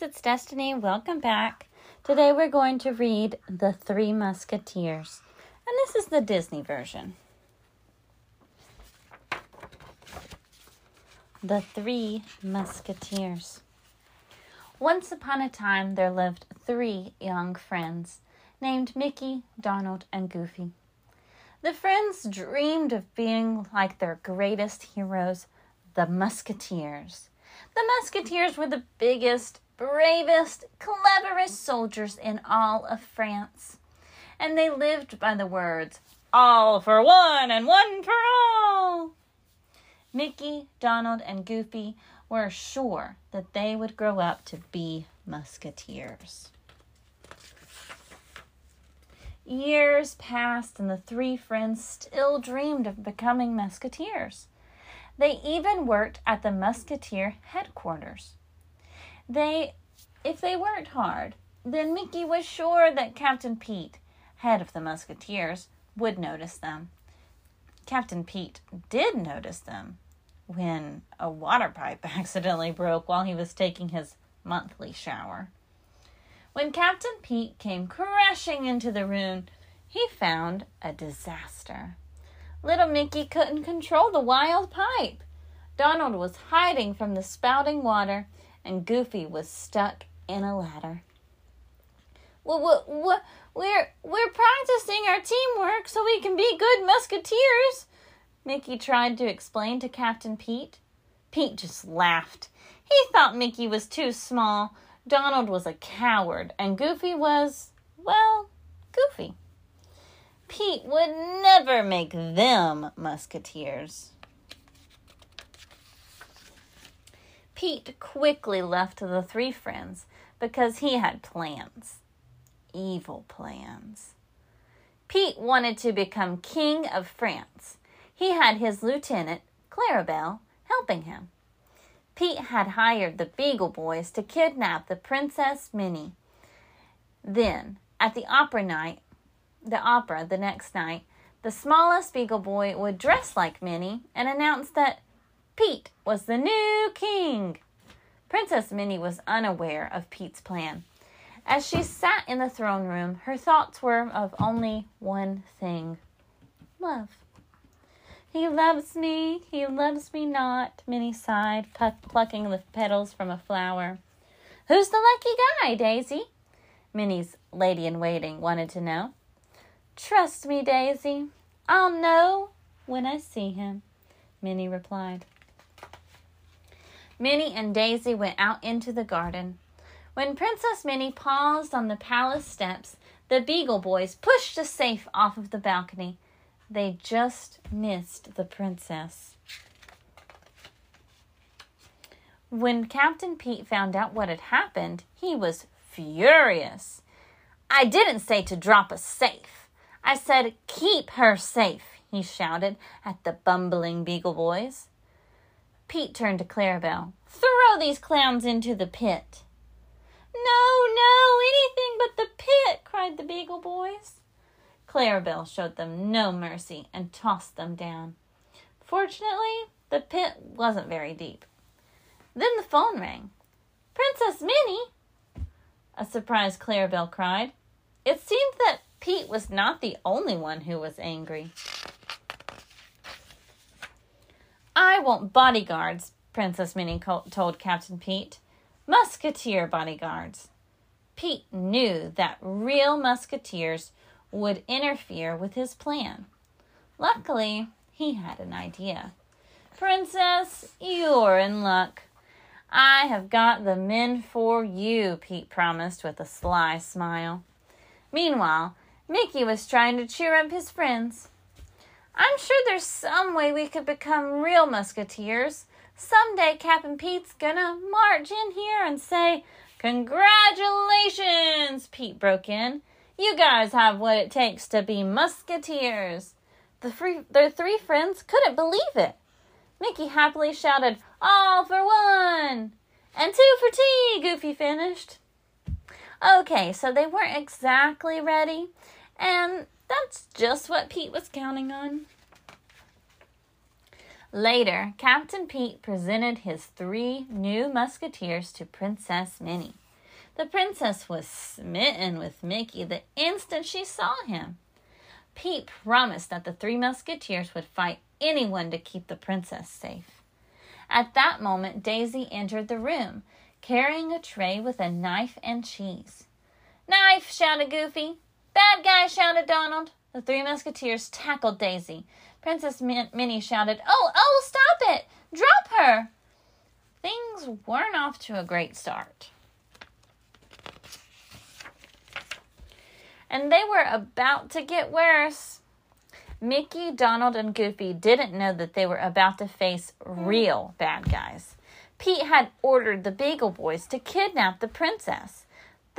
friends, it's Destiny. Welcome back. Today we're going to read The Three Musketeers, and this is the Disney version. The Three Musketeers. Once upon a time, there lived three young friends named Mickey, Donald, and Goofy. The friends dreamed of being like their greatest heroes, the Musketeers. The Musketeers were the biggest, bravest, cleverest soldiers in all of France. And they lived by the words, all for one and one for all. Mickey, Donald, and Goofy were sure that they would grow up to be musketeers. Years passed, and the three friends still dreamed of becoming musketeers. They even worked at the musketeer headquarters. They, if they worked hard, then Mickey was sure that Captain Pete, head of the musketeers, would notice them. Captain Pete did notice them when a water pipe accidentally broke while he was taking his monthly shower. When Captain Pete came crashing into the room, he found a disaster. Little Mickey couldn't control the wild pipe. Donald was hiding from the spouting water, and Goofy was stuck in a ladder. Well, we're we're practicing our teamwork so we can be good musketeers. Mickey tried to explain to Captain Pete. Pete just laughed. He thought Mickey was too small. Donald was a coward, and Goofy was, well, Goofy. Pete would never make them musketeers. Pete quickly left the three friends because he had plans. Evil plans. Pete wanted to become King of France. He had his lieutenant, Clarabelle, helping him. Pete had hired the Beagle Boys to kidnap the Princess Minnie. Then, at the opera night, the opera the next night, the smallest Beagle Boy would dress like Minnie and announce that Pete was the new king. Princess Minnie was unaware of Pete's plan. As she sat in the throne room, her thoughts were of only one thing love. He loves me, he loves me not, Minnie sighed, plucking the petals from a flower. Who's the lucky guy, Daisy? Minnie's lady in waiting wanted to know. Trust me, Daisy. I'll know when I see him, Minnie replied. Minnie and Daisy went out into the garden. When Princess Minnie paused on the palace steps, the Beagle Boys pushed a safe off of the balcony. They just missed the princess. When Captain Pete found out what had happened, he was furious. I didn't say to drop a safe. I said, Keep her safe, he shouted at the bumbling Beagle Boys. Pete turned to Clarabelle. Throw these clowns into the pit. No, no, anything but the pit, cried the Beagle Boys. Clarabelle showed them no mercy and tossed them down. Fortunately, the pit wasn't very deep. Then the phone rang. Princess Minnie! A surprised Clarabelle cried. It seemed that Pete was not the only one who was angry. I want bodyguards, Princess Minnie told Captain Pete. Musketeer bodyguards. Pete knew that real musketeers would interfere with his plan. Luckily, he had an idea. Princess, you're in luck. I have got the men for you, Pete promised with a sly smile. Meanwhile, Mickey was trying to cheer up his friends. I'm sure there's some way we could become real musketeers. Someday Captain Pete's gonna march in here and say, Congratulations! Pete broke in. You guys have what it takes to be musketeers. The three, their three friends couldn't believe it. Mickey happily shouted, All for one! And two for tea, Goofy finished. Okay, so they weren't exactly ready, and that's just what Pete was counting on. Later, Captain Pete presented his three new musketeers to Princess Minnie. The princess was smitten with Mickey the instant she saw him. Pete promised that the three musketeers would fight anyone to keep the princess safe. At that moment, Daisy entered the room, carrying a tray with a knife and cheese. Knife! shouted Goofy. Bad guy! shouted Donald. The three musketeers tackled Daisy. Princess Min- Minnie shouted, Oh, oh, stop it! Drop her! Things weren't off to a great start. And they were about to get worse. Mickey, Donald, and Goofy didn't know that they were about to face real bad guys. Pete had ordered the Beagle Boys to kidnap the princess.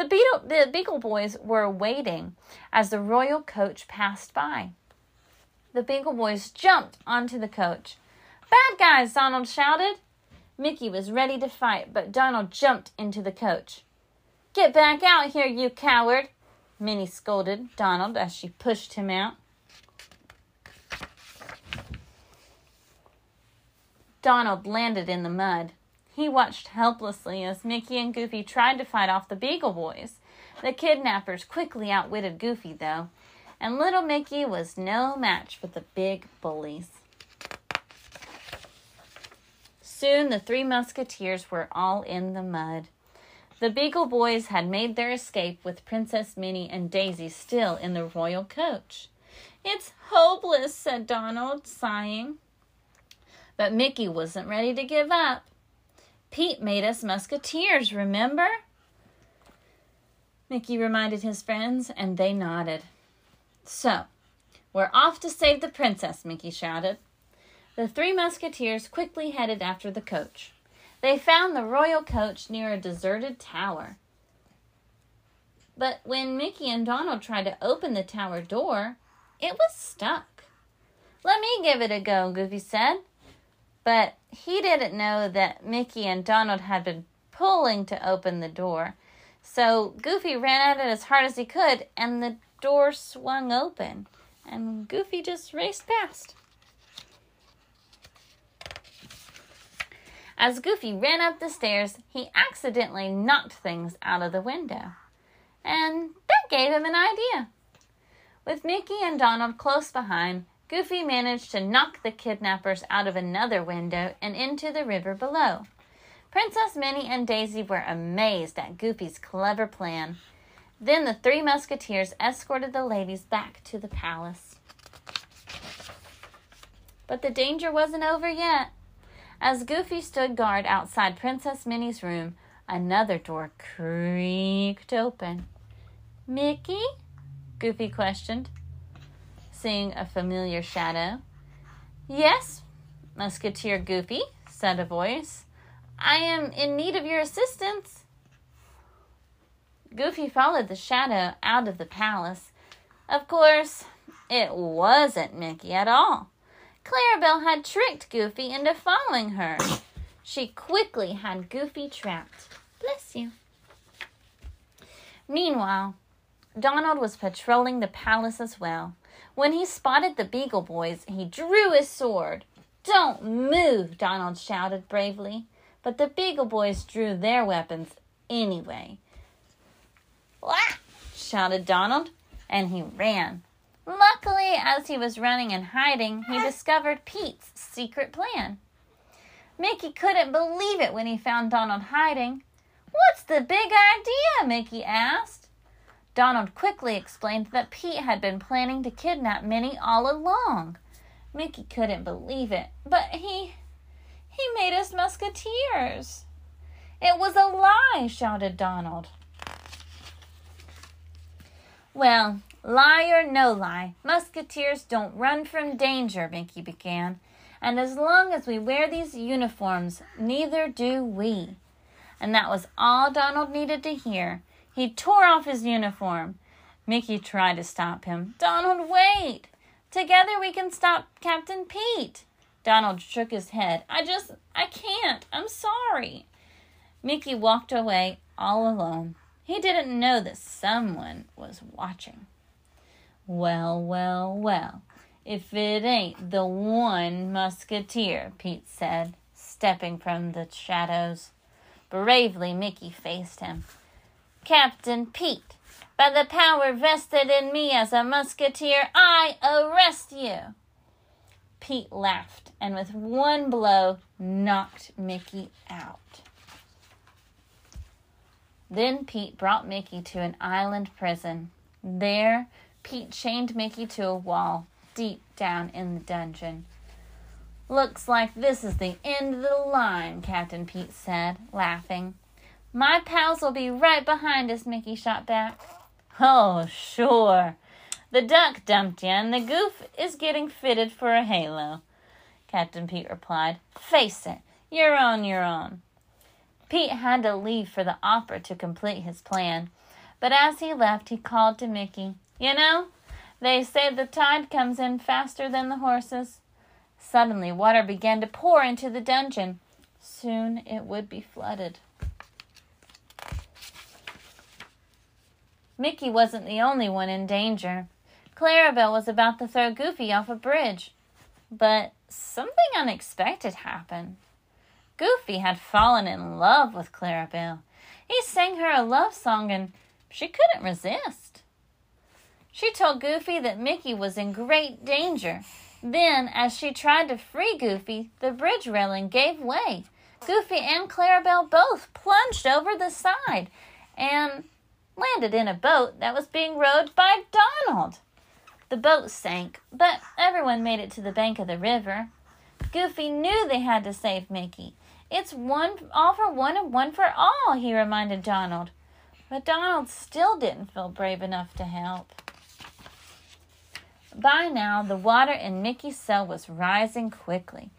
The Beagle, the Beagle Boys were waiting as the royal coach passed by. The Beagle Boys jumped onto the coach. Bad guys, Donald shouted. Mickey was ready to fight, but Donald jumped into the coach. Get back out here, you coward, Minnie scolded Donald as she pushed him out. Donald landed in the mud. He watched helplessly as Mickey and Goofy tried to fight off the Beagle Boys. The kidnappers quickly outwitted Goofy, though, and little Mickey was no match for the big bullies. Soon the three musketeers were all in the mud. The Beagle Boys had made their escape with Princess Minnie and Daisy still in the royal coach. It's hopeless, said Donald, sighing. But Mickey wasn't ready to give up. Pete made us musketeers, remember? Mickey reminded his friends, and they nodded. So, we're off to save the princess, Mickey shouted. The three musketeers quickly headed after the coach. They found the royal coach near a deserted tower. But when Mickey and Donald tried to open the tower door, it was stuck. Let me give it a go, Goofy said. But he didn't know that Mickey and Donald had been pulling to open the door. So Goofy ran at it as hard as he could, and the door swung open, and Goofy just raced past. As Goofy ran up the stairs, he accidentally knocked things out of the window. And that gave him an idea. With Mickey and Donald close behind, Goofy managed to knock the kidnappers out of another window and into the river below. Princess Minnie and Daisy were amazed at Goofy's clever plan. Then the three musketeers escorted the ladies back to the palace. But the danger wasn't over yet. As Goofy stood guard outside Princess Minnie's room, another door creaked open. Mickey? Goofy questioned seeing a familiar shadow. Yes, Musketeer Goofy, said a voice. I am in need of your assistance. Goofy followed the shadow out of the palace. Of course, it wasn't Mickey at all. Clarabelle had tricked Goofy into following her. She quickly had Goofy trapped. Bless you. Meanwhile, Donald was patrolling the palace as well. When he spotted the Beagle Boys, he drew his sword. Don't move, Donald shouted bravely. But the Beagle Boys drew their weapons anyway. Wah! shouted Donald, and he ran. Luckily, as he was running and hiding, he discovered Pete's secret plan. Mickey couldn't believe it when he found Donald hiding. What's the big idea? Mickey asked. Donald quickly explained that Pete had been planning to kidnap Minnie all along. Mickey couldn't believe it, but he he made us musketeers. It was a lie, shouted Donald. Well, lie or no lie, musketeers don't run from danger, Mickey began. And as long as we wear these uniforms, neither do we. And that was all Donald needed to hear. He tore off his uniform. Mickey tried to stop him. Donald, wait! Together we can stop Captain Pete. Donald shook his head. I just, I can't. I'm sorry. Mickey walked away all alone. He didn't know that someone was watching. Well, well, well, if it ain't the one musketeer, Pete said, stepping from the shadows. Bravely, Mickey faced him. Captain Pete, by the power vested in me as a musketeer, I arrest you. Pete laughed and with one blow knocked Mickey out. Then Pete brought Mickey to an island prison. There, Pete chained Mickey to a wall deep down in the dungeon. Looks like this is the end of the line, Captain Pete said, laughing. My pals will be right behind us, Mickey shot back. Oh, sure. The duck dumped you, and the goof is getting fitted for a halo, Captain Pete replied. Face it, you're on your own. Pete had to leave for the opera to complete his plan, but as he left, he called to Mickey, You know, they say the tide comes in faster than the horses. Suddenly, water began to pour into the dungeon. Soon it would be flooded. Mickey wasn't the only one in danger. Clarabelle was about to throw Goofy off a bridge. But something unexpected happened. Goofy had fallen in love with Clarabelle. He sang her a love song and she couldn't resist. She told Goofy that Mickey was in great danger. Then, as she tried to free Goofy, the bridge railing gave way. Goofy and Clarabelle both plunged over the side and landed in a boat that was being rowed by Donald. The boat sank, but everyone made it to the bank of the river. Goofy knew they had to save Mickey. It's one all for one and one for all, he reminded Donald. But Donald still didn't feel brave enough to help. By now, the water in Mickey's cell was rising quickly.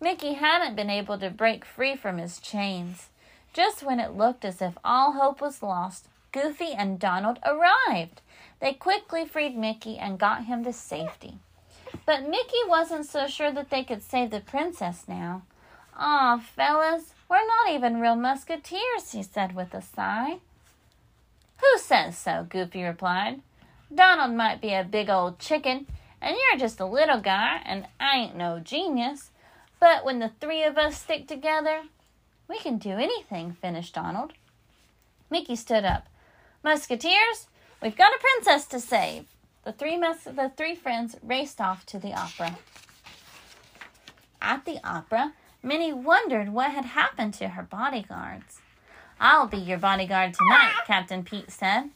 Mickey hadn't been able to break free from his chains. Just when it looked as if all hope was lost, Goofy and Donald arrived. They quickly freed Mickey and got him to safety. But Mickey wasn't so sure that they could save the princess now. Aw, fellas, we're not even real musketeers, he said with a sigh. Who says so? Goofy replied. Donald might be a big old chicken, and you're just a little guy, and I ain't no genius. But when the three of us stick together, we can do anything, finished Donald. Mickey stood up. Musketeers, we've got a princess to save. The three, mus- the three friends raced off to the opera. At the opera, Minnie wondered what had happened to her bodyguards. I'll be your bodyguard tonight, Captain Pete said.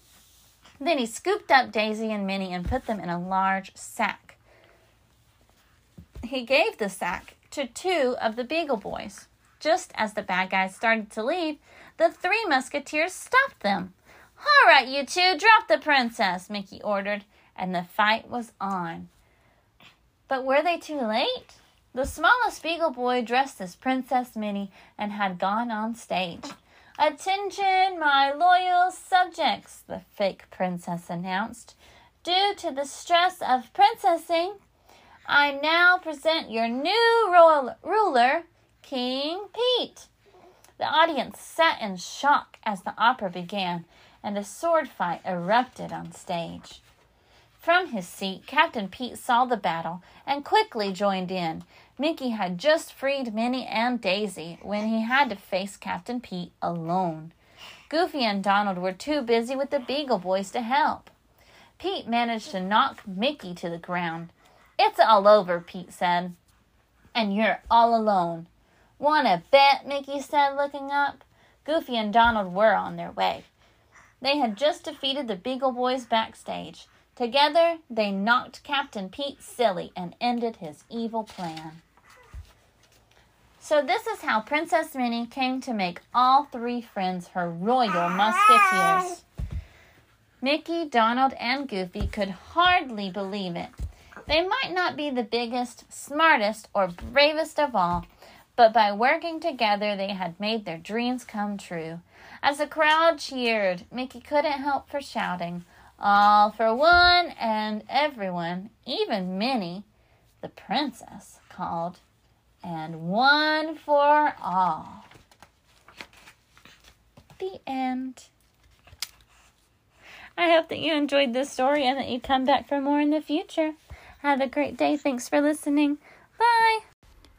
Then he scooped up Daisy and Minnie and put them in a large sack. He gave the sack to two of the Beagle Boys. Just as the bad guys started to leave, the three musketeers stopped them. All right, you two, drop the princess, Mickey ordered, and the fight was on. But were they too late? The smallest Beagle Boy dressed as Princess Minnie and had gone on stage. Attention, my loyal subjects, the fake princess announced. Due to the stress of princessing, I now present your new royal ruler, King Pete. The audience sat in shock as the opera began and a sword fight erupted on stage. From his seat, Captain Pete saw the battle and quickly joined in. Mickey had just freed Minnie and Daisy when he had to face Captain Pete alone. Goofy and Donald were too busy with the Beagle Boys to help. Pete managed to knock Mickey to the ground. It's all over, Pete said. And you're all alone. Wanna bet? Mickey said, looking up. Goofy and Donald were on their way. They had just defeated the Beagle Boys backstage. Together, they knocked Captain Pete silly and ended his evil plan. So, this is how Princess Minnie came to make all three friends her royal musketeers. Mickey, Donald, and Goofy could hardly believe it. They might not be the biggest, smartest, or bravest of all, but by working together, they had made their dreams come true. As the crowd cheered, Mickey couldn't help for shouting, All for one and everyone, even Minnie, the princess, called and one for all. The end. I hope that you enjoyed this story and that you come back for more in the future. Have a great day. Thanks for listening. Bye.